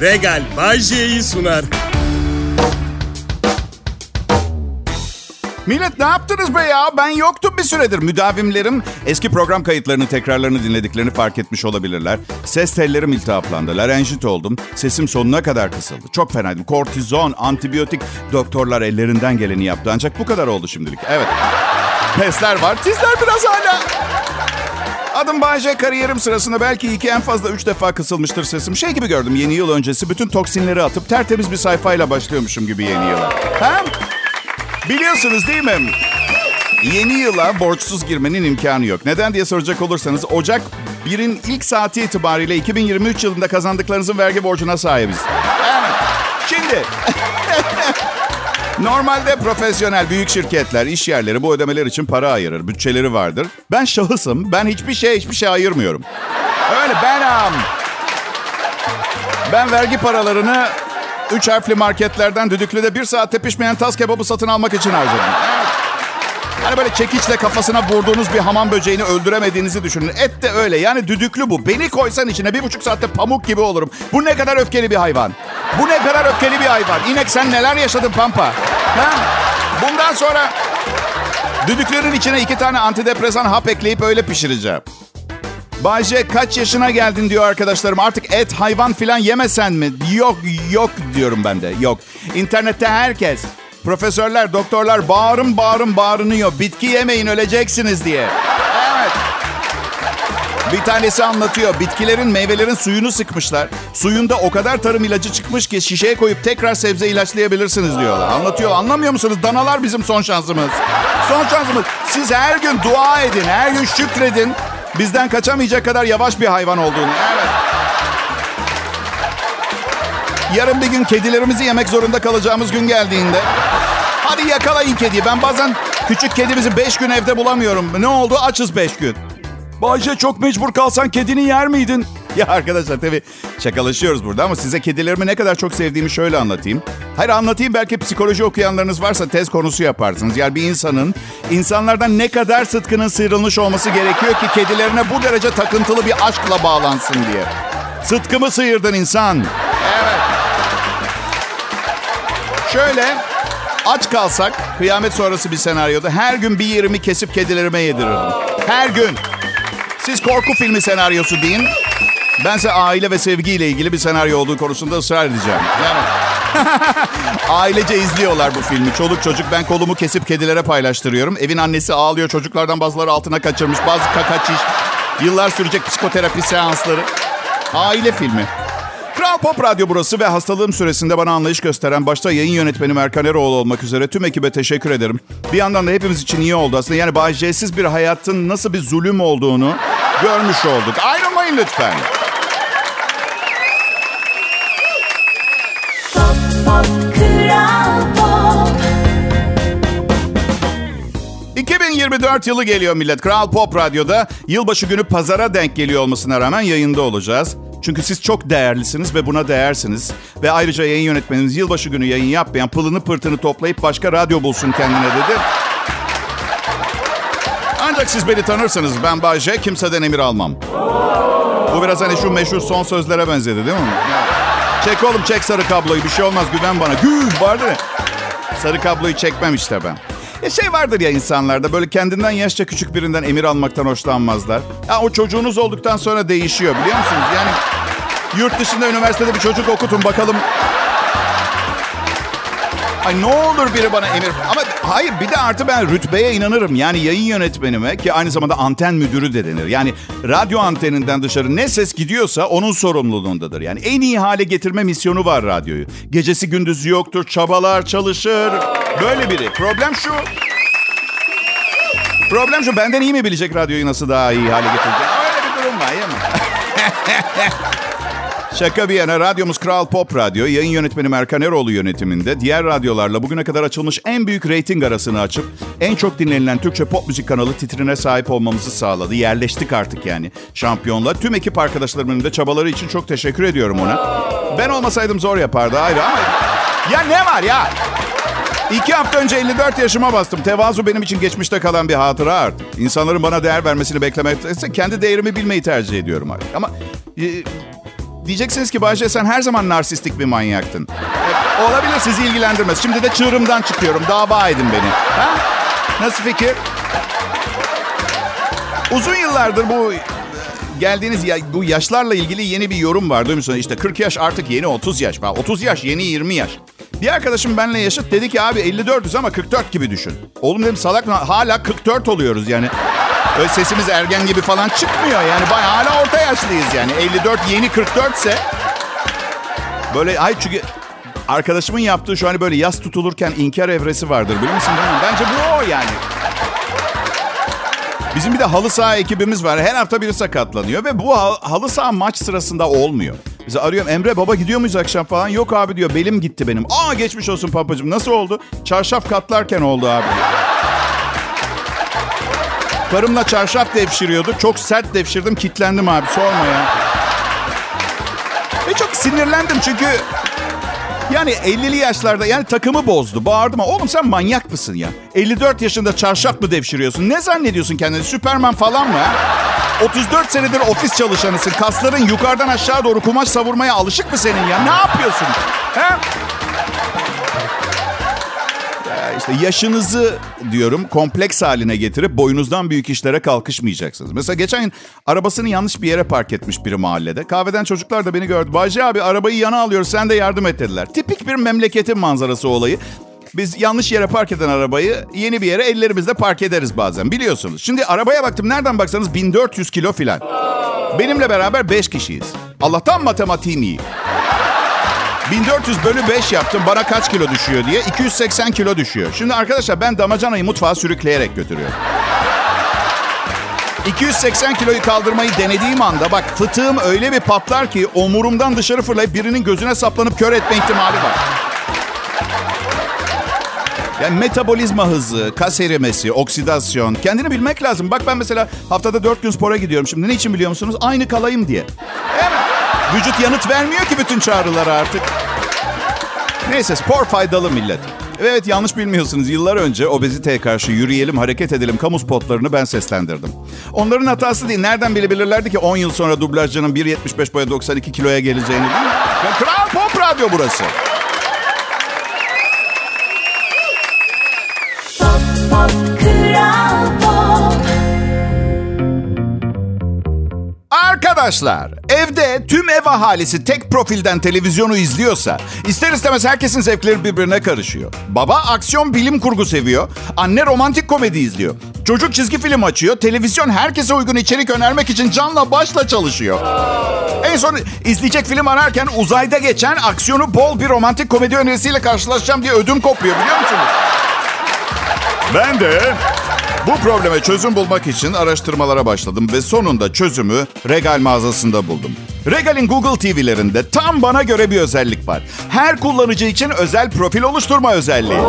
Regal Bajje'yi sunar. Millet ne yaptınız be ya? Ben yoktum bir süredir. Müdavimlerim eski program kayıtlarını tekrarlarını dinlediklerini fark etmiş olabilirler. Ses tellerim iltihaplandı. Larenjit oldum. Sesim sonuna kadar kısıldı. Çok fenaydım. Kortizon, antibiyotik. Doktorlar ellerinden geleni yaptı. Ancak bu kadar oldu şimdilik. Evet. Pesler var. Tizler biraz hala. Adım Bayce. Kariyerim sırasında belki iki en fazla üç defa kısılmıştır sesim. Şey gibi gördüm yeni yıl öncesi bütün toksinleri atıp tertemiz bir sayfayla başlıyormuşum gibi yeni yıla. Ha? Biliyorsunuz değil mi? Yeni yıla borçsuz girmenin imkanı yok. Neden diye soracak olursanız Ocak 1'in ilk saati itibariyle 2023 yılında kazandıklarınızın vergi borcuna sahibiz. Evet. Şimdi Normalde profesyonel büyük şirketler, iş yerleri bu ödemeler için para ayırır. Bütçeleri vardır. Ben şahısım. Ben hiçbir şey hiçbir şey ayırmıyorum. Öyle benim. Ben vergi paralarını üç harfli marketlerden düdüklüde bir saat tepişmeyen tas kebabı satın almak için harcadım. Hani böyle çekiçle kafasına vurduğunuz bir hamam böceğini öldüremediğinizi düşünün. Et de öyle. Yani düdüklü bu. Beni koysan içine bir buçuk saatte pamuk gibi olurum. Bu ne kadar öfkeli bir hayvan. Bu ne kadar öfkeli bir hayvan. İnek sen neler yaşadın Pampa? Ha? Bundan sonra düdüklerin içine iki tane antidepresan hap ekleyip öyle pişireceğim. Bayce kaç yaşına geldin diyor arkadaşlarım. Artık et, hayvan filan yemesen mi? Yok, yok diyorum ben de. Yok. İnternette herkes, profesörler, doktorlar bağırın bağırın bağırınıyor. Bitki yemeyin öleceksiniz diye. Bir tanesi anlatıyor. Bitkilerin, meyvelerin suyunu sıkmışlar. Suyunda o kadar tarım ilacı çıkmış ki şişeye koyup tekrar sebze ilaçlayabilirsiniz diyorlar. Anlatıyor. Anlamıyor musunuz? Danalar bizim son şansımız. Son şansımız. Siz her gün dua edin, her gün şükredin. Bizden kaçamayacak kadar yavaş bir hayvan olduğunu. Evet. Yarın bir gün kedilerimizi yemek zorunda kalacağımız gün geldiğinde. Hadi yakalayın kediyi. Ben bazen küçük kedimizi beş gün evde bulamıyorum. Ne oldu? Açız beş gün. Bayce çok mecbur kalsan kedini yer miydin? Ya arkadaşlar tabii şakalaşıyoruz burada ama size kedilerimi ne kadar çok sevdiğimi şöyle anlatayım. Hayır anlatayım belki psikoloji okuyanlarınız varsa tez konusu yaparsınız. Yani bir insanın insanlardan ne kadar sıtkının sıyrılmış olması gerekiyor ki kedilerine bu derece takıntılı bir aşkla bağlansın diye. Sıtkımı sıyırdın insan. Evet. Şöyle aç kalsak kıyamet sonrası bir senaryoda her gün bir yerimi kesip kedilerime yedirirdim. Her gün. Siz korku filmi senaryosu deyin. Bense aile ve sevgiyle ilgili bir senaryo olduğu konusunda ısrar edeceğim. Yani ailece izliyorlar bu filmi. Çoluk çocuk ben kolumu kesip kedilere paylaştırıyorum. Evin annesi ağlıyor. Çocuklardan bazıları altına kaçırmış. Bazı kakaçiş. Yıllar sürecek psikoterapi seansları. Aile filmi. Kral Pop Radyo burası ve hastalığım süresinde bana anlayış gösteren başta yayın yönetmenim Erkan Eroğlu olmak üzere tüm ekibe teşekkür ederim. Bir yandan da hepimiz için iyi oldu aslında. Yani Bay bir hayatın nasıl bir zulüm olduğunu görmüş olduk. Ayrılmayın lütfen. Pop, Kral Pop. 2024 yılı geliyor millet. Kral Pop Radyo'da yılbaşı günü pazara denk geliyor olmasına rağmen yayında olacağız. Çünkü siz çok değerlisiniz ve buna değersiniz. Ve ayrıca yayın yönetmeniniz yılbaşı günü yayın yapmayan pılını pırtını toplayıp başka radyo bulsun kendine dedi. Ancak siz beni tanırsanız ben Bayce kimseden emir almam. Bu biraz hani şu meşhur son sözlere benzedi değil mi? Çek oğlum çek sarı kabloyu bir şey olmaz güven bana. Gül vardı ya. Sarı kabloyu çekmem işte ben. E şey vardır ya insanlarda böyle kendinden yaşça küçük birinden emir almaktan hoşlanmazlar. Ya o çocuğunuz olduktan sonra değişiyor biliyor musunuz? Yani yurt dışında üniversitede bir çocuk okutun bakalım. Ay ne olur biri bana emir... Ama hayır bir de artı ben rütbeye inanırım. Yani yayın yönetmenime ki aynı zamanda anten müdürü de denir. Yani radyo anteninden dışarı ne ses gidiyorsa onun sorumluluğundadır. Yani en iyi hale getirme misyonu var radyoyu. Gecesi gündüzü yoktur, çabalar, çalışır. Böyle biri. Problem şu. Problem şu benden iyi mi bilecek radyoyu nasıl daha iyi hale getireceğim? Öyle bir durum var değil mi? Şaka bir yana radyomuz Kral Pop Radyo. Yayın yönetmeni Erkan Eroğlu yönetiminde diğer radyolarla bugüne kadar açılmış en büyük reyting arasını açıp en çok dinlenilen Türkçe pop müzik kanalı titrine sahip olmamızı sağladı. Yerleştik artık yani şampiyonla. Tüm ekip arkadaşlarımın da çabaları için çok teşekkür ediyorum ona. Ben olmasaydım zor yapardı ayrı ama ya ne var ya? İki hafta önce 54 yaşıma bastım. Tevazu benim için geçmişte kalan bir hatıra artık. İnsanların bana değer vermesini beklemektense kendi değerimi bilmeyi tercih ediyorum artık. Ama e, Diyeceksiniz ki Bayce sen her zaman narsistik bir manyaktın. Evet, olabilir sizi ilgilendirmez. Şimdi de çığırımdan çıkıyorum. Dava edin beni. Ha? Nasıl fikir? Uzun yıllardır bu geldiğiniz ya, bu yaşlarla ilgili yeni bir yorum var. Duymuşsunuz işte 40 yaş artık yeni 30 yaş. 30 yaş yeni 20 yaş. Bir arkadaşım benle yaşıt dedi ki abi 54'üz ama 44 gibi düşün. Oğlum dedim salak mı? Hala 44 oluyoruz yani. Öyle sesimiz ergen gibi falan çıkmıyor yani. Bayağı hala orta yaşlıyız yani. 54 yeni 44 ise böyle ay çünkü arkadaşımın yaptığı şu hani böyle yas tutulurken inkar evresi vardır biliyor musun? Değil mi? Bence bu o yani. Bizim bir de halı saha ekibimiz var. Her hafta biri sakatlanıyor ve bu halı saha maç sırasında olmuyor. Bize arıyorum Emre baba gidiyor muyuz akşam falan? Yok abi diyor belim gitti benim. Aa geçmiş olsun papacığım nasıl oldu? Çarşaf katlarken oldu abi. Karımla çarşaf devşiriyorduk. Çok sert devşirdim kitlendim abi sorma ya. Ve çok sinirlendim çünkü yani 50'li yaşlarda yani takımı bozdu. Bağırdım. Oğlum sen manyak mısın ya? 54 yaşında çarşaf mı devşiriyorsun? Ne zannediyorsun kendini? Süperman falan mı? Ha? 34 senedir ofis çalışanısın. Kasların yukarıdan aşağı doğru kumaş savurmaya alışık mı senin ya? Ne yapıyorsun? Ha? İşte yaşınızı diyorum kompleks haline getirip boyunuzdan büyük işlere kalkışmayacaksınız. Mesela geçen gün arabasını yanlış bir yere park etmiş biri mahallede. Kahveden çocuklar da beni gördü. Bayce abi arabayı yana alıyoruz sen de yardım et dediler. Tipik bir memleketin manzarası olayı. Biz yanlış yere park eden arabayı yeni bir yere ellerimizle park ederiz bazen biliyorsunuz. Şimdi arabaya baktım nereden baksanız 1400 kilo filan. Benimle beraber 5 kişiyiz. Allah'tan matematiğim iyi. 1400 bölü 5 yaptım. Bana kaç kilo düşüyor diye. 280 kilo düşüyor. Şimdi arkadaşlar ben damacanayı mutfağa sürükleyerek götürüyorum. 280 kiloyu kaldırmayı denediğim anda bak fıtığım öyle bir patlar ki omurumdan dışarı fırlayıp birinin gözüne saplanıp kör etme ihtimali var. Yani metabolizma hızı, kas erimesi, oksidasyon. Kendini bilmek lazım. Bak ben mesela haftada 4 gün spora gidiyorum. Şimdi ne için biliyor musunuz? Aynı kalayım diye. Evet. Vücut yanıt vermiyor ki bütün çağrılara artık. Neyse spor faydalı millet. Evet yanlış bilmiyorsunuz. Yıllar önce obeziteye karşı yürüyelim, hareket edelim kamu spotlarını ben seslendirdim. Onların hatası değil. Nereden bilebilirlerdi ki 10 yıl sonra dublajcının 1.75 boya 92 kiloya geleceğini? Kral Pop Radyo burası. Arkadaşlar evde tüm ev ahalisi tek profilden televizyonu izliyorsa ister istemez herkesin zevkleri birbirine karışıyor. Baba aksiyon bilim kurgu seviyor. Anne romantik komedi izliyor. Çocuk çizgi film açıyor. Televizyon herkese uygun içerik önermek için canla başla çalışıyor. En son izleyecek film ararken uzayda geçen aksiyonu bol bir romantik komedi önerisiyle karşılaşacağım diye ödüm kopuyor biliyor musunuz? Ben de bu probleme çözüm bulmak için araştırmalara başladım ve sonunda çözümü Regal mağazasında buldum. Regal'in Google TV'lerinde tam bana göre bir özellik var. Her kullanıcı için özel profil oluşturma özelliği.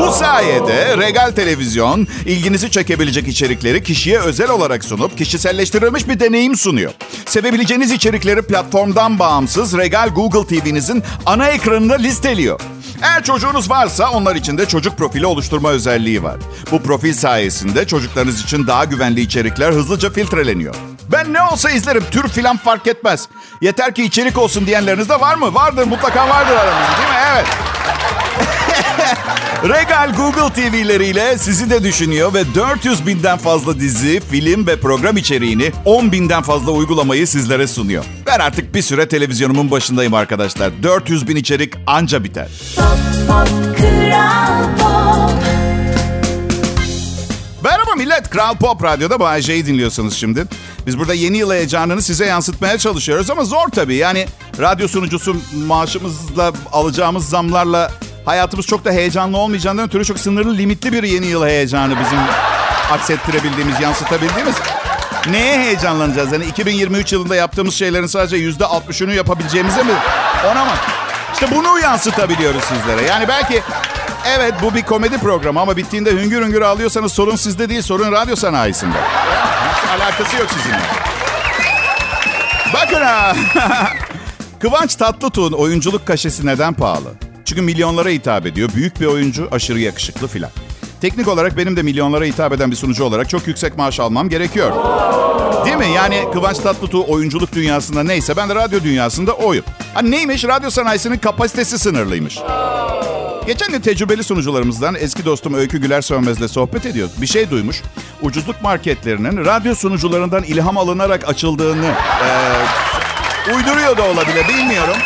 Bu sayede Regal Televizyon ilginizi çekebilecek içerikleri kişiye özel olarak sunup kişiselleştirilmiş bir deneyim sunuyor. Sevebileceğiniz içerikleri platformdan bağımsız Regal Google TV'nizin ana ekranında listeliyor. Eğer çocuğunuz varsa onlar için de çocuk profili oluşturma özelliği var. Bu profil sayesinde çocuklarınız için daha güvenli içerikler hızlıca filtreleniyor. Ben ne olsa izlerim. Tür filan fark etmez. Yeter ki içerik olsun diyenleriniz de var mı? Vardır mutlaka vardır aranızda değil mi? Evet. Regal Google TV'leriyle sizi de düşünüyor ve 400 binden fazla dizi, film ve program içeriğini 10 binden fazla uygulamayı sizlere sunuyor. Ben artık bir süre televizyonumun başındayım arkadaşlar. 400 bin içerik anca biter. Pop, pop, Kral Pop. Merhaba millet. Kral Pop Radyo'da Bay J'yi dinliyorsunuz şimdi. Biz burada yeni yıl heyecanını size yansıtmaya çalışıyoruz ama zor tabii. Yani radyo sunucusu maaşımızla alacağımız zamlarla hayatımız çok da heyecanlı olmayacağından ötürü çok sınırlı limitli bir yeni yıl heyecanı bizim aksettirebildiğimiz, yansıtabildiğimiz. Neye heyecanlanacağız? Yani 2023 yılında yaptığımız şeylerin sadece yüzde 60'ını yapabileceğimize mi? Ona mı? İşte bunu yansıtabiliyoruz sizlere. Yani belki evet bu bir komedi programı ama bittiğinde hüngür hüngür ağlıyorsanız sorun sizde değil, sorun radyo sanayisinde. Alakası yok sizinle. Bakın ha. Kıvanç Tatlıtuğ'un oyunculuk kaşesi neden pahalı? Çünkü milyonlara hitap ediyor. Büyük bir oyuncu, aşırı yakışıklı filan. Teknik olarak benim de milyonlara hitap eden bir sunucu olarak çok yüksek maaş almam gerekiyor. Değil mi? Yani Kıvanç Tatlıtuğ oyunculuk dünyasında neyse ben de radyo dünyasında oyum. Ha neymiş? Radyo sanayisinin kapasitesi sınırlıymış. Geçen gün tecrübeli sunucularımızdan eski dostum Öykü Güler Sönmez'le sohbet ediyoruz. Bir şey duymuş. Ucuzluk marketlerinin radyo sunucularından ilham alınarak açıldığını e, uyduruyor da olabilir bilmiyorum.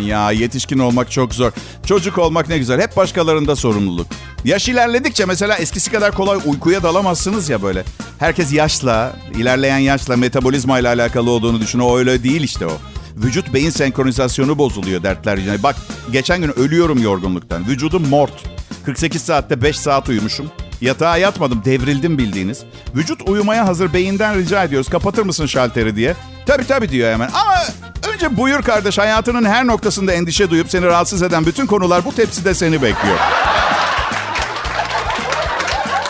Ya yetişkin olmak çok zor. Çocuk olmak ne güzel. Hep başkalarında sorumluluk. Yaş ilerledikçe mesela eskisi kadar kolay uykuya dalamazsınız ya böyle. Herkes yaşla, ilerleyen yaşla metabolizma ile alakalı olduğunu düşünüyor. O öyle değil işte o. Vücut beyin senkronizasyonu bozuluyor dertler. Yani bak geçen gün ölüyorum yorgunluktan. Vücudum mort. 48 saatte 5 saat uyumuşum. Yatağa yatmadım devrildim bildiğiniz. Vücut uyumaya hazır beyinden rica ediyoruz. Kapatır mısın şalteri diye. Tabii tabii diyor hemen. Ama önce buyur kardeş hayatının her noktasında endişe duyup seni rahatsız eden bütün konular bu tepside seni bekliyor.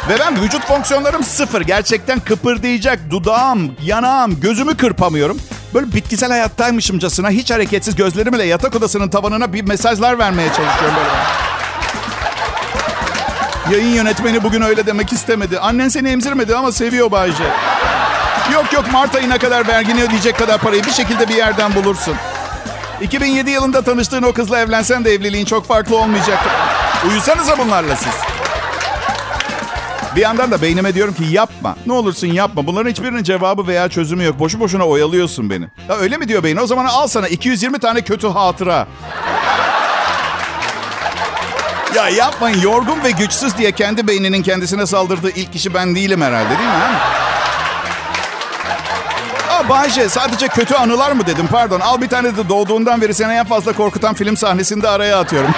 Ve ben vücut fonksiyonlarım sıfır. Gerçekten kıpırdayacak dudağım, yanağım, gözümü kırpamıyorum. Böyle bitkisel hayattaymışımcasına hiç hareketsiz gözlerimle yatak odasının tavanına bir mesajlar vermeye çalışıyorum böyle. Yayın yönetmeni bugün öyle demek istemedi. Annen seni emzirmedi ama seviyor Bayce. Yok yok Mart ayına kadar vergini ödeyecek kadar parayı bir şekilde bir yerden bulursun. 2007 yılında tanıştığın o kızla evlensen de evliliğin çok farklı olmayacaktı. Uyusanıza bunlarla siz. Bir yandan da beynime diyorum ki yapma. Ne olursun yapma. Bunların hiçbirinin cevabı veya çözümü yok. Boşu boşuna oyalıyorsun beni. Ya öyle mi diyor beyin? O zaman al sana 220 tane kötü hatıra. Ya yapmayın. Yorgun ve güçsüz diye kendi beyninin kendisine saldırdığı ilk kişi ben değilim herhalde değil mi? Bayce sadece kötü anılar mı dedim pardon. Al bir tane de doğduğundan beri seni en fazla korkutan film sahnesinde araya atıyorum.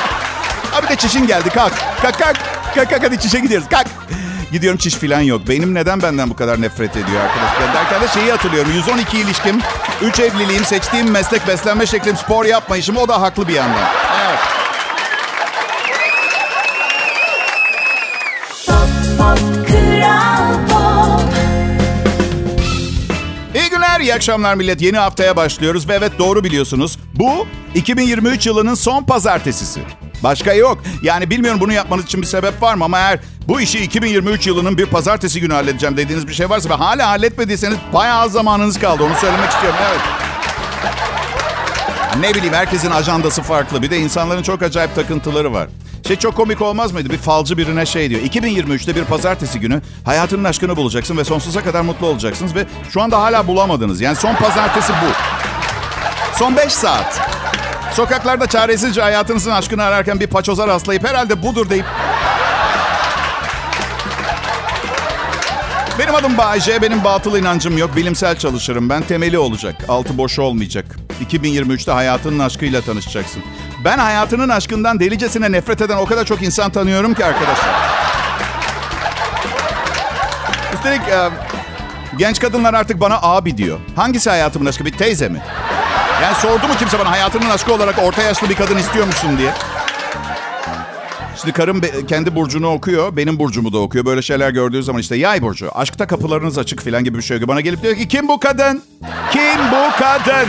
Abi de çişin geldi kalk. Kalk kalk. Kalk kalk hadi çişe gidiyoruz kalk. Gidiyorum çiş falan yok. Beynim neden benden bu kadar nefret ediyor arkadaşlar? Derken de şeyi hatırlıyorum. 112 ilişkim, 3 evliliğim, seçtiğim meslek, beslenme şeklim, spor yapmayışım. O da haklı bir yandan. İyi akşamlar millet. Yeni haftaya başlıyoruz ve evet doğru biliyorsunuz. Bu 2023 yılının son pazartesisi. Başka yok. Yani bilmiyorum bunu yapmanız için bir sebep var mı ama eğer bu işi 2023 yılının bir pazartesi günü halledeceğim dediğiniz bir şey varsa ve hala halletmediyseniz bayağı az zamanınız kaldı. Onu söylemek istiyorum. Evet. Ne bileyim herkesin ajandası farklı. Bir de insanların çok acayip takıntıları var. Şey çok komik olmaz mıydı? Bir falcı birine şey diyor. 2023'te bir pazartesi günü hayatının aşkını bulacaksın ve sonsuza kadar mutlu olacaksınız. Ve şu anda hala bulamadınız. Yani son pazartesi bu. Son 5 saat. Sokaklarda çaresizce hayatınızın aşkını ararken bir paçoza rastlayıp herhalde budur deyip... Benim adım Bayce, benim batıl inancım yok. Bilimsel çalışırım ben. Temeli olacak. Altı boş olmayacak. 2023'te hayatının aşkıyla tanışacaksın. Ben hayatının aşkından delicesine nefret eden o kadar çok insan tanıyorum ki arkadaşlar. Üstelik e, genç kadınlar artık bana abi diyor. Hangisi hayatımın aşkı? Bir teyze mi? Yani sordu mu kimse bana hayatının aşkı olarak orta yaşlı bir kadın istiyor musun diye. Şimdi karım kendi burcunu okuyor, benim burcumu da okuyor. Böyle şeyler gördüğü zaman işte yay burcu, aşkta kapılarınız açık falan gibi bir şey. Bana gelip diyor ki kim bu kadın? Kim bu kadın?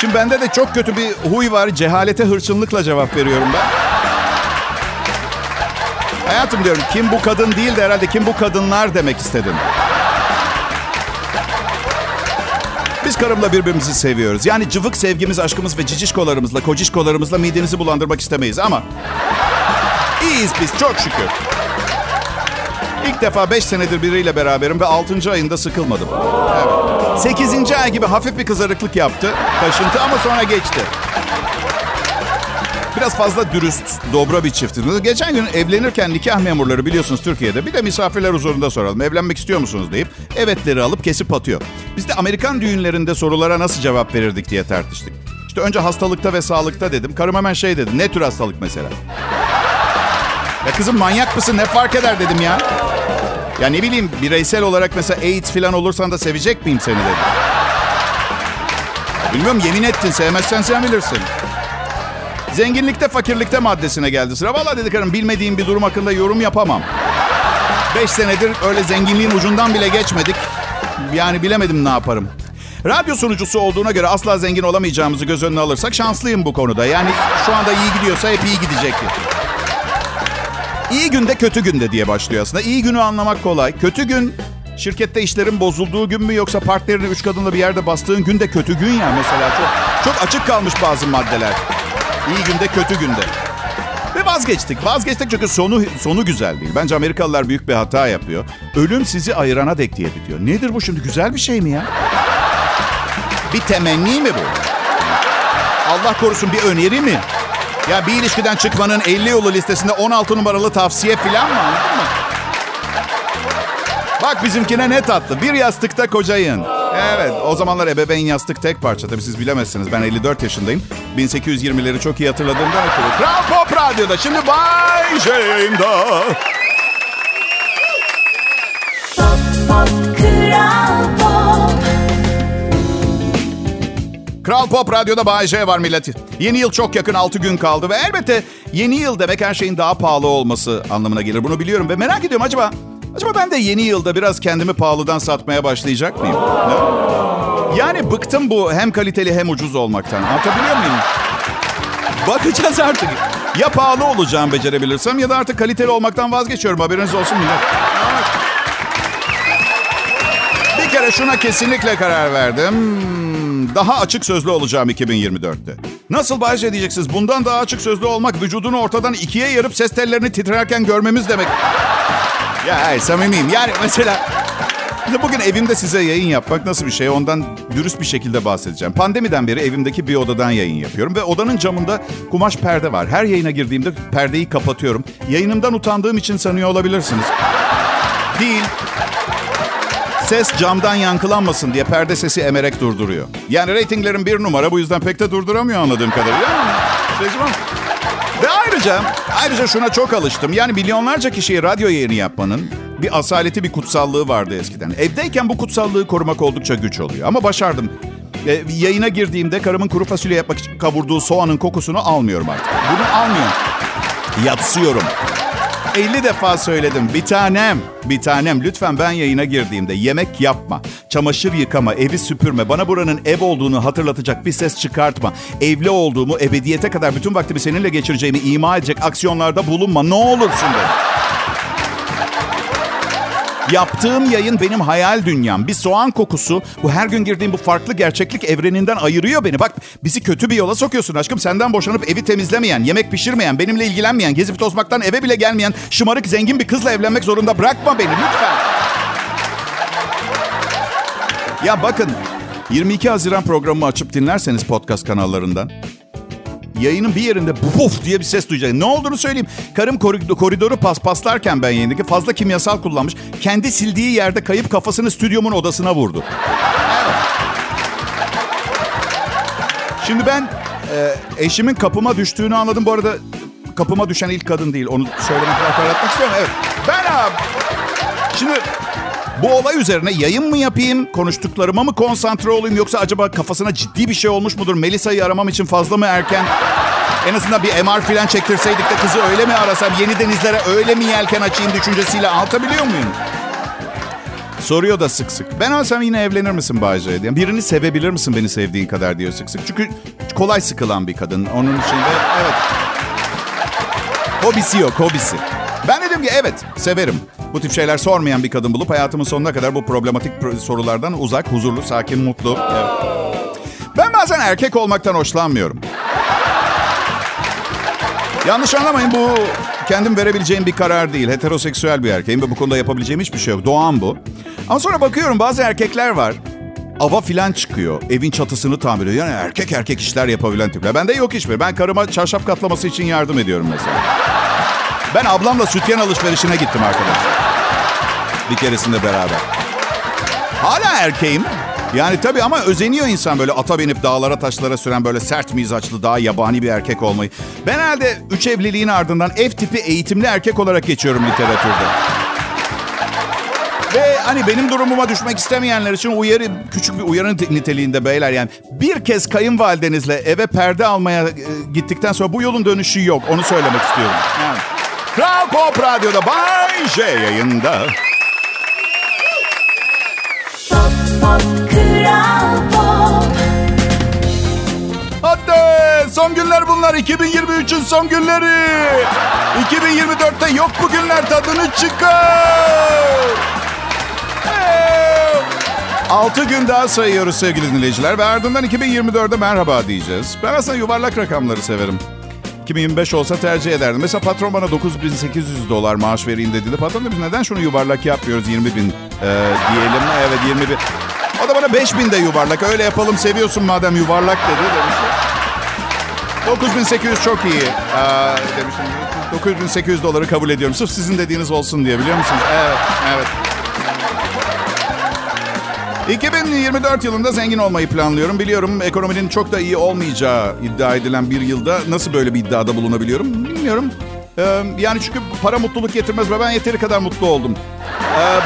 Şimdi bende de çok kötü bir huy var. Cehalete hırçınlıkla cevap veriyorum ben. Hayatım diyorum kim bu kadın değil de herhalde kim bu kadınlar demek istedim. Biz karımla birbirimizi seviyoruz. Yani cıvık sevgimiz, aşkımız ve cicişkolarımızla, kocişkolarımızla midenizi bulandırmak istemeyiz ama... iyiyiz biz çok şükür. İlk defa 5 senedir biriyle beraberim ve 6. ayında sıkılmadım. Evet. 8. ay gibi hafif bir kızarıklık yaptı, kaşıntı ama sonra geçti. Biraz fazla dürüst, dobra bir çiftimiz. Geçen gün evlenirken nikah memurları biliyorsunuz Türkiye'de bir de misafirler huzurunda soralım. Evlenmek istiyor musunuz deyip evetleri alıp kesip atıyor. Biz de Amerikan düğünlerinde sorulara nasıl cevap verirdik diye tartıştık. İşte önce hastalıkta ve sağlıkta dedim. Karım hemen şey dedi. Ne tür hastalık mesela? Ya kızım manyak mısın? Ne fark eder dedim ya. Ya ne bileyim bireysel olarak mesela AIDS falan olursan da sevecek miyim seni dedim. Bilmiyorum yemin ettin sevmezsen sen bilirsin. Zenginlikte fakirlikte maddesine geldi sıra. Valla dedi karım bilmediğim bir durum hakkında yorum yapamam. Beş senedir öyle zenginliğin ucundan bile geçmedik. Yani bilemedim ne yaparım. Radyo sunucusu olduğuna göre asla zengin olamayacağımızı göz önüne alırsak şanslıyım bu konuda. Yani şu anda iyi gidiyorsa hep iyi gidecek. İyi günde kötü günde diye başlıyor aslında. İyi günü anlamak kolay. Kötü gün şirkette işlerin bozulduğu gün mü yoksa partnerini üç kadınla bir yerde bastığın gün de kötü gün ya mesela. Çok, çok açık kalmış bazı maddeler. İyi günde kötü günde. Ve vazgeçtik. Vazgeçtik çünkü sonu sonu güzel değil. Bence Amerikalılar büyük bir hata yapıyor. Ölüm sizi ayırana dek diye bitiyor. Nedir bu şimdi? Güzel bir şey mi ya? Bir temenni mi bu? Allah korusun bir öneri mi? Ya bir ilişkiden çıkmanın 50 yolu listesinde 16 numaralı tavsiye falan mı mı? Bak bizimkine ne tatlı. Bir yastıkta kocayın. Evet o zamanlar ebeveyn yastık tek parça. Tabii siz bilemezsiniz. Ben 54 yaşındayım. 1820'leri çok iyi hatırladığımdan ötürü. Kral Pop Radyo'da şimdi Bay J'yinde. Pop Pop Kral Pop Radyo'da Bay J var milleti. Yeni yıl çok yakın 6 gün kaldı ve elbette yeni yıl demek her şeyin daha pahalı olması anlamına gelir. Bunu biliyorum ve merak ediyorum acaba acaba ben de yeni yılda biraz kendimi pahalıdan satmaya başlayacak mıyım? Yani bıktım bu hem kaliteli hem ucuz olmaktan. Anlatabiliyor muyum? Bakacağız artık. Ya pahalı olacağım becerebilirsem ya da artık kaliteli olmaktan vazgeçiyorum. Haberiniz olsun millet. Bir kere şuna kesinlikle karar verdim. Daha açık sözlü olacağım 2024'te. Nasıl Bayce diyeceksiniz? Bundan daha açık sözlü olmak vücudunu ortadan ikiye yarıp ses tellerini titrerken görmemiz demek. Ya hayır, samimiyim. Yani mesela bugün evimde size yayın yapmak nasıl bir şey? Ondan dürüst bir şekilde bahsedeceğim. Pandemiden beri evimdeki bir odadan yayın yapıyorum ve odanın camında kumaş perde var. Her yayına girdiğimde perdeyi kapatıyorum. Yayınımdan utandığım için sanıyor olabilirsiniz. Değil. Ses camdan yankılanmasın diye perde sesi emerek durduruyor. Yani reytinglerin bir numara bu yüzden pek de durduramıyor anladığım kadarıyla. Sesim ama. Ve ayrıca, ayrıca şuna çok alıştım. Yani milyonlarca kişiye radyo yayını yapmanın bir asaleti, bir kutsallığı vardı eskiden. Evdeyken bu kutsallığı korumak oldukça güç oluyor. Ama başardım. E, yayına girdiğimde karımın kuru fasulye yapmak için kavurduğu soğanın kokusunu almıyorum artık. Bunu almıyorum. Yatsıyorum. 50 defa söyledim. Bir tanem, bir tanem lütfen ben yayına girdiğimde yemek yapma, çamaşır yıkama, evi süpürme, bana buranın ev olduğunu hatırlatacak bir ses çıkartma, evli olduğumu, ebediyete kadar bütün vaktimi seninle geçireceğimi ima edecek aksiyonlarda bulunma. Ne olursun dedim. Yaptığım yayın benim hayal dünyam. Bir soğan kokusu bu her gün girdiğim bu farklı gerçeklik evreninden ayırıyor beni. Bak bizi kötü bir yola sokuyorsun aşkım. Senden boşanıp evi temizlemeyen, yemek pişirmeyen, benimle ilgilenmeyen, gezip tozmaktan eve bile gelmeyen şımarık zengin bir kızla evlenmek zorunda bırakma beni lütfen. Ya bakın 22 Haziran programımı açıp dinlerseniz podcast kanallarından yayının bir yerinde buf diye bir ses duyacaksın. Ne olduğunu söyleyeyim. Karım korid- koridoru paspaslarken ben yayındaki fazla kimyasal kullanmış. Kendi sildiği yerde kayıp kafasını stüdyomun odasına vurdu. Şimdi ben e, eşimin kapıma düştüğünü anladım. Bu arada kapıma düşen ilk kadın değil. Onu söylemek, hatırlatmak istiyorum. Evet. Ben abi... Şimdi bu olay üzerine yayın mı yapayım, konuştuklarıma mı konsantre olayım yoksa acaba kafasına ciddi bir şey olmuş mudur? Melisa'yı aramam için fazla mı erken? En azından bir MR falan çektirseydik de kızı öyle mi arasam, yeni denizlere öyle mi yelken açayım düşüncesiyle anlatabiliyor muyum? Soruyor da sık sık. Ben olsam yine evlenir misin Bayce diye. Birini sevebilir misin beni sevdiğin kadar diyor sık sık. Çünkü kolay sıkılan bir kadın. Onun için de evet. Hobisi yok, hobisi. Ben dedim ki evet, severim. Bu tip şeyler sormayan bir kadın bulup hayatımın sonuna kadar bu problematik pro- sorulardan uzak, huzurlu, sakin, mutlu. Evet. Ben bazen erkek olmaktan hoşlanmıyorum. Yanlış anlamayın bu kendim verebileceğim bir karar değil. Heteroseksüel bir erkeğim ve bu konuda yapabileceğim hiçbir şey yok. Doğan bu. Ama sonra bakıyorum bazı erkekler var. Ava filan çıkıyor. Evin çatısını tamir ediyor. Yani erkek erkek işler yapabilen tipler. Bende yok hiçbir. Ben karıma çarşaf katlaması için yardım ediyorum mesela. Ben ablamla sütyen alışverişine gittim arkadaşlar. Bir keresinde beraber. Hala erkeğim. Yani tabii ama özeniyor insan böyle ata binip dağlara taşlara süren böyle sert mizaçlı daha yabani bir erkek olmayı. Ben herhalde üç evliliğin ardından ev tipi eğitimli erkek olarak geçiyorum literatürde. Ve hani benim durumuma düşmek istemeyenler için uyarı, küçük bir uyarı niteliğinde beyler yani. Bir kez kayınvalidenizle eve perde almaya e, gittikten sonra bu yolun dönüşü yok. Onu söylemek istiyorum. Yani. Kral Pop Radyo'da Bay J yayında. Pop Pop Kral Pop Hadi son günler bunlar. 2023'ün son günleri. 2024'te yok bu günler tadını çıkar. 6 gün daha sayıyoruz sevgili dinleyiciler ve ardından 2024'de merhaba diyeceğiz. Ben aslında yuvarlak rakamları severim. 2025 olsa tercih ederdim. Mesela patron bana 9800 dolar maaş vereyim dediğinde patron demiş neden şunu yuvarlak yapmıyoruz 20 bin e, diyelim. Evet 20 bin. O da bana 5000 de yuvarlak öyle yapalım seviyorsun madem yuvarlak dedi demişti. 9800 çok iyi ee, demiştim. 9800 doları kabul ediyorum. Sırf sizin dediğiniz olsun diye biliyor musunuz? Evet, evet. 2024 yılında zengin olmayı planlıyorum. Biliyorum ekonominin çok da iyi olmayacağı iddia edilen bir yılda nasıl böyle bir iddiada bulunabiliyorum bilmiyorum. Ee, yani çünkü para mutluluk getirmez ve ben yeteri kadar mutlu oldum. Ee,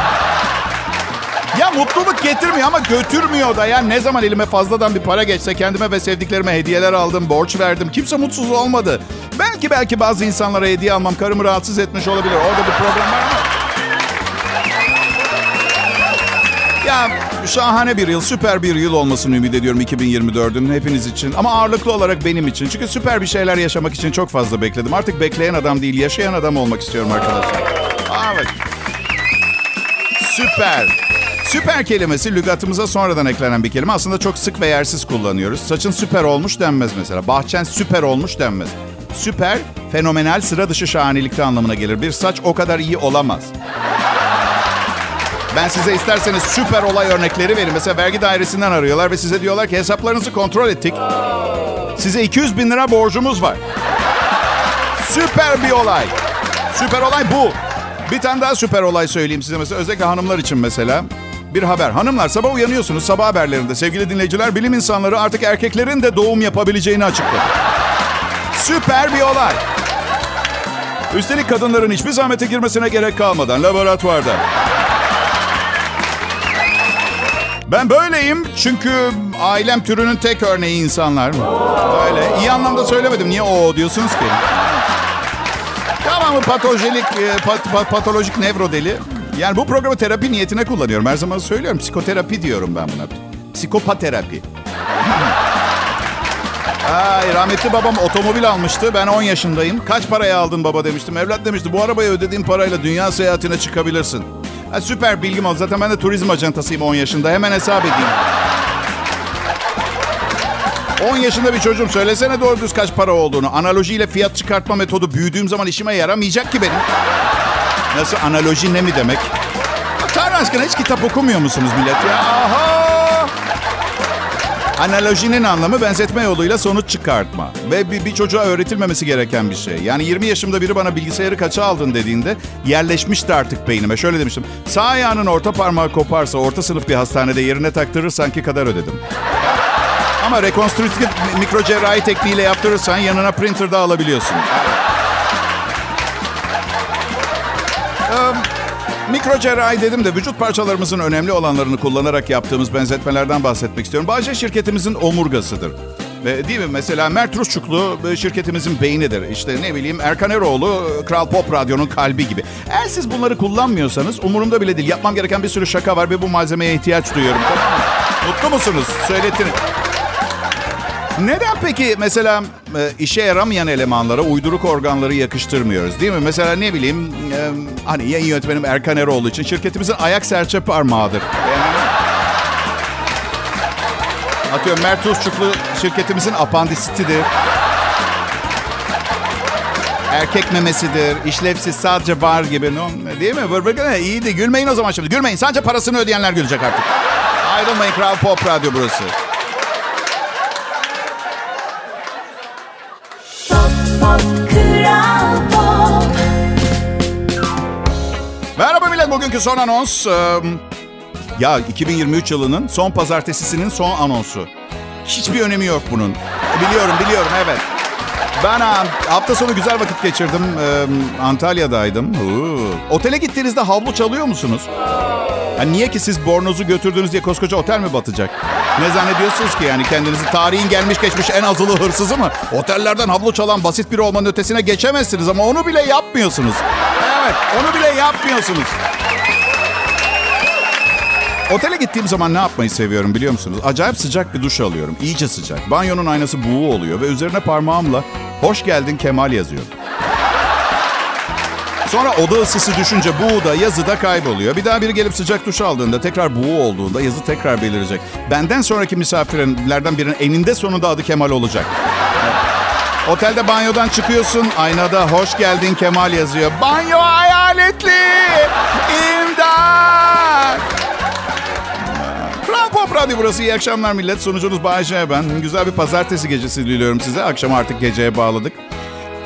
ya mutluluk getirmiyor ama götürmüyor da. Yani ne zaman elime fazladan bir para geçse kendime ve sevdiklerime hediyeler aldım, borç verdim. Kimse mutsuz olmadı. Belki belki bazı insanlara hediye almam karımı rahatsız etmiş olabilir. Orada bir problem var mı? Ya şahane bir yıl, süper bir yıl olmasını ümit ediyorum 2024'ün hepiniz için. Ama ağırlıklı olarak benim için. Çünkü süper bir şeyler yaşamak için çok fazla bekledim. Artık bekleyen adam değil, yaşayan adam olmak istiyorum arkadaşlar. Evet. Süper. Süper kelimesi lügatımıza sonradan eklenen bir kelime. Aslında çok sık ve yersiz kullanıyoruz. Saçın süper olmuş denmez mesela. Bahçen süper olmuş denmez. Süper, fenomenal, sıra dışı şahanelikte anlamına gelir. Bir saç o kadar iyi olamaz. Ben size isterseniz süper olay örnekleri verin. Mesela vergi dairesinden arıyorlar ve size diyorlar ki hesaplarınızı kontrol ettik. Size 200 bin lira borcumuz var. Süper bir olay. Süper olay bu. Bir tane daha süper olay söyleyeyim size mesela. Özellikle hanımlar için mesela. Bir haber. Hanımlar sabah uyanıyorsunuz sabah haberlerinde. Sevgili dinleyiciler bilim insanları artık erkeklerin de doğum yapabileceğini açıkladı. Süper bir olay. Üstelik kadınların hiçbir zahmete girmesine gerek kalmadan laboratuvarda. Ben böyleyim çünkü ailem türünün tek örneği insanlar. Böyle. İyi anlamda söylemedim. Niye o diyorsunuz ki? Tamam patolojik, pat, pat, patolojik nevrodeli. Yani bu programı terapi niyetine kullanıyorum. Her zaman söylüyorum. Psikoterapi diyorum ben buna. Psikopaterapi. Ay, rahmetli babam otomobil almıştı. Ben 10 yaşındayım. Kaç paraya aldın baba demiştim. Evlat demişti bu arabayı ödediğin parayla dünya seyahatine çıkabilirsin. Ha, süper bilgim oldu. Zaten ben de turizm ajantasıyım 10 yaşında. Hemen hesap edeyim. 10 yaşında bir çocuğum. Söylesene doğru düz kaç para olduğunu. Analojiyle fiyat çıkartma metodu büyüdüğüm zaman işime yaramayacak ki benim. Nasıl analoji ne mi demek? Tanrı aşkına hiç kitap okumuyor musunuz millet ya? Aha! Analojinin anlamı benzetme yoluyla sonuç çıkartma. Ve bir, bir çocuğa öğretilmemesi gereken bir şey. Yani 20 yaşımda biri bana bilgisayarı kaça aldın dediğinde yerleşmişti artık beynime. Şöyle demiştim. Sağ ayağının orta parmağı koparsa orta sınıf bir hastanede yerine taktırırsan ki kadar ödedim. Ama rekonstrüktif mikrocerrahi tekniğiyle yaptırırsan yanına printer da alabiliyorsun. Mikro cerrahi dedim de vücut parçalarımızın önemli olanlarını kullanarak yaptığımız benzetmelerden bahsetmek istiyorum. Bahçe şirketimizin omurgasıdır. Değil mi? Mesela Mert Rusçuklu şirketimizin beynidir. İşte ne bileyim Erkan Eroğlu Kral Pop Radyo'nun kalbi gibi. Eğer siz bunları kullanmıyorsanız umurumda bile değil. Yapmam gereken bir sürü şaka var ve bu malzemeye ihtiyaç duyuyorum. Mutlu musunuz? Söyletiniz. Neden peki mesela e, işe yaramayan elemanlara uyduruk organları yakıştırmıyoruz değil mi? Mesela ne bileyim e, hani yayın yönetmenim Erkan Eroğlu için şirketimizin ayak serçe parmağıdır. Yani, atıyorum Mert Uzçuklu şirketimizin apandisitidir. Erkek memesidir, işlevsiz sadece var gibi. Değil mi? Vır iyiydi. Gülmeyin o zaman şimdi. Gülmeyin. Sadece parasını ödeyenler gülecek artık. Ayrılmayın Kral Pop Radyo burası. Merhaba millet. Bugünkü son anons. Ya 2023 yılının son pazartesisinin son anonsu. Hiçbir önemi yok bunun. Biliyorum, biliyorum, evet. Ben hafta sonu güzel vakit geçirdim. Antalya'daydım. Otele gittiğinizde havlu çalıyor musunuz? Yani niye ki siz bornozu götürdünüz diye koskoca otel mi batacak? Ne zannediyorsunuz ki yani kendinizi tarihin gelmiş geçmiş en azılı hırsızı mı? Otellerden havlu çalan basit biri olmanın ötesine geçemezsiniz ama onu bile yapmıyorsunuz. Evet onu bile yapmıyorsunuz. Otele gittiğim zaman ne yapmayı seviyorum biliyor musunuz? Acayip sıcak bir duş alıyorum. İyice sıcak. Banyonun aynası buğu oluyor ve üzerine parmağımla hoş geldin Kemal yazıyorum. Sonra oda ısısı düşünce buğu da yazı da kayboluyor. Bir daha biri gelip sıcak duş aldığında tekrar buğu olduğunda yazı tekrar belirecek. Benden sonraki misafirlerden birinin eninde sonunda adı Kemal olacak. Otelde banyodan çıkıyorsun. Aynada hoş geldin Kemal yazıyor. Banyo hayaletli. İmdat. Kral Pop Radyo burası. İyi akşamlar millet. Sunucunuz Bayece ben. Güzel bir pazartesi gecesi diliyorum size. Akşam artık geceye bağladık.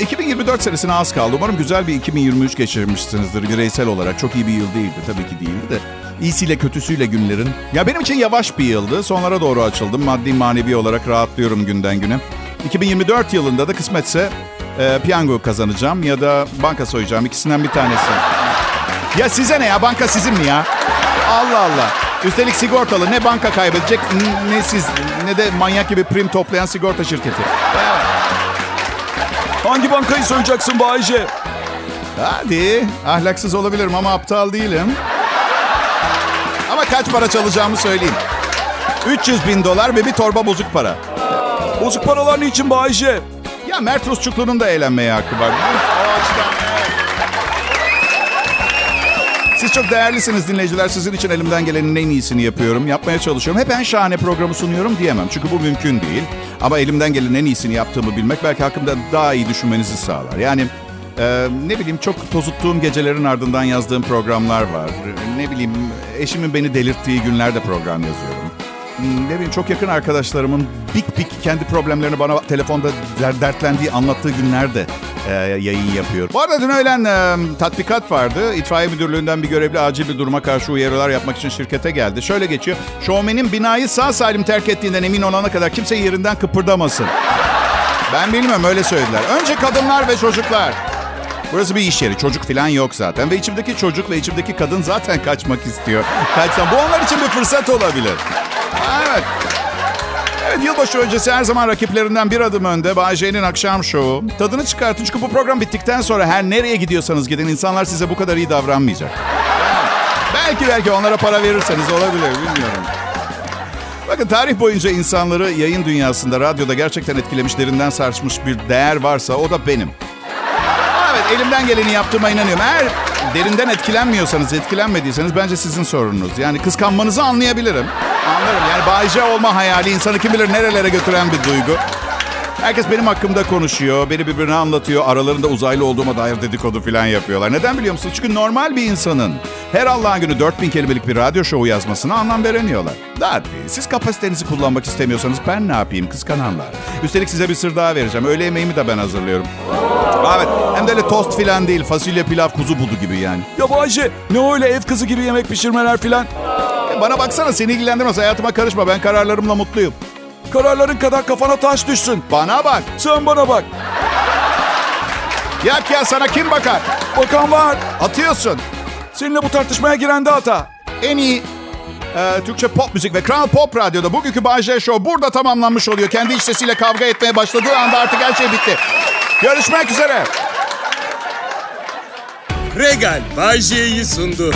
2024 senesine az kaldı. Umarım güzel bir 2023 geçirmişsinizdir bireysel olarak. Çok iyi bir yıl değildi. Tabii ki değildi de. İyisiyle kötüsüyle günlerin. Ya benim için yavaş bir yıldı. Sonlara doğru açıldım. Maddi manevi olarak rahatlıyorum günden güne. 2024 yılında da kısmetse e, piyango kazanacağım ya da banka soyacağım. İkisinden bir tanesi. Ya size ne ya? Banka sizin mi ya? Allah Allah. Üstelik sigortalı. Ne banka kaybedecek ne siz ne de manyak gibi prim toplayan sigorta şirketi. Hangi bankayı soyacaksın Bayce? Hadi. Ahlaksız olabilirim ama aptal değilim. Ama kaç para çalacağımı söyleyeyim. 300 bin dolar ve bir torba bozuk para. Bozuk paralar niçin Bayce? Ya Mert Rusçuklu'nun da eğlenmeye hakkı var. Siz çok değerlisiniz dinleyiciler. Sizin için elimden gelenin en iyisini yapıyorum. Yapmaya çalışıyorum. Hep en şahane programı sunuyorum diyemem. Çünkü bu mümkün değil. Ama elimden gelenin en iyisini yaptığımı bilmek belki hakkımda daha iyi düşünmenizi sağlar. Yani e, ne bileyim çok tozuttuğum gecelerin ardından yazdığım programlar var. Ne bileyim eşimin beni delirttiği günlerde program yazıyorum. Hmm, Ne bileyim çok yakın arkadaşlarımın big big kendi problemlerini bana telefonda der- dertlendiği anlattığı günlerde e, yayın yapıyor. Bu arada dün öğlen e, tatbikat vardı. İtfaiye müdürlüğünden bir görevli acil bir duruma karşı uyarılar yapmak için şirkete geldi. Şöyle geçiyor. Şovmenin binayı sağ salim terk ettiğinden emin olana kadar kimse yerinden kıpırdamasın. Ben bilmiyorum öyle söylediler. Önce kadınlar ve çocuklar. Burası bir iş yeri. Çocuk falan yok zaten. Ve içimdeki çocuk ve içimdeki kadın zaten kaçmak istiyor. Kaçsam. Bu onlar için bir fırsat olabilir. Evet. Evet yılbaşı öncesi her zaman rakiplerinden bir adım önde. Bay J'nin akşam şovu. Tadını çıkartın çünkü bu program bittikten sonra her nereye gidiyorsanız gidin insanlar size bu kadar iyi davranmayacak. belki belki onlara para verirseniz olabilir bilmiyorum. Bakın tarih boyunca insanları yayın dünyasında, radyoda gerçekten etkilemiş, derinden sarsmış bir değer varsa o da benim. Evet elimden geleni yaptığıma inanıyorum. Eğer derinden etkilenmiyorsanız, etkilenmediyseniz bence sizin sorununuz. Yani kıskanmanızı anlayabilirim. Anlarım. Yani bayce olma hayali insanı kim bilir nerelere götüren bir duygu. Herkes benim hakkımda konuşuyor, beni birbirine anlatıyor. Aralarında uzaylı olduğuma dair dedikodu falan yapıyorlar. Neden biliyor musunuz? Çünkü normal bir insanın her Allah'ın günü 4000 kelimelik bir radyo şovu yazmasına anlam veremiyorlar. Hadi siz kapasitenizi kullanmak istemiyorsanız ben ne yapayım kıskananlar. Üstelik size bir sır daha vereceğim. Öğle yemeğimi de ben hazırlıyorum. Evet hem de öyle tost falan değil. Fasulye pilav kuzu budu gibi yani. Ya Bayce ne öyle ev kızı gibi yemek pişirmeler filan? Bana baksana seni ilgilendirmez. Hayatıma karışma. Ben kararlarımla mutluyum. Kararların kadar kafana taş düşsün. Bana bak. Sen bana bak. Yak ya sana kim bakar? Bakan var. Atıyorsun. Seninle bu tartışmaya giren de hata. En iyi e, Türkçe pop müzik ve Kral Pop Radyo'da bugünkü Bay J Show burada tamamlanmış oluyor. Kendi iç sesiyle kavga etmeye başladığı anda artık her şey bitti. Görüşmek üzere. Regal Bay J'yi sundu.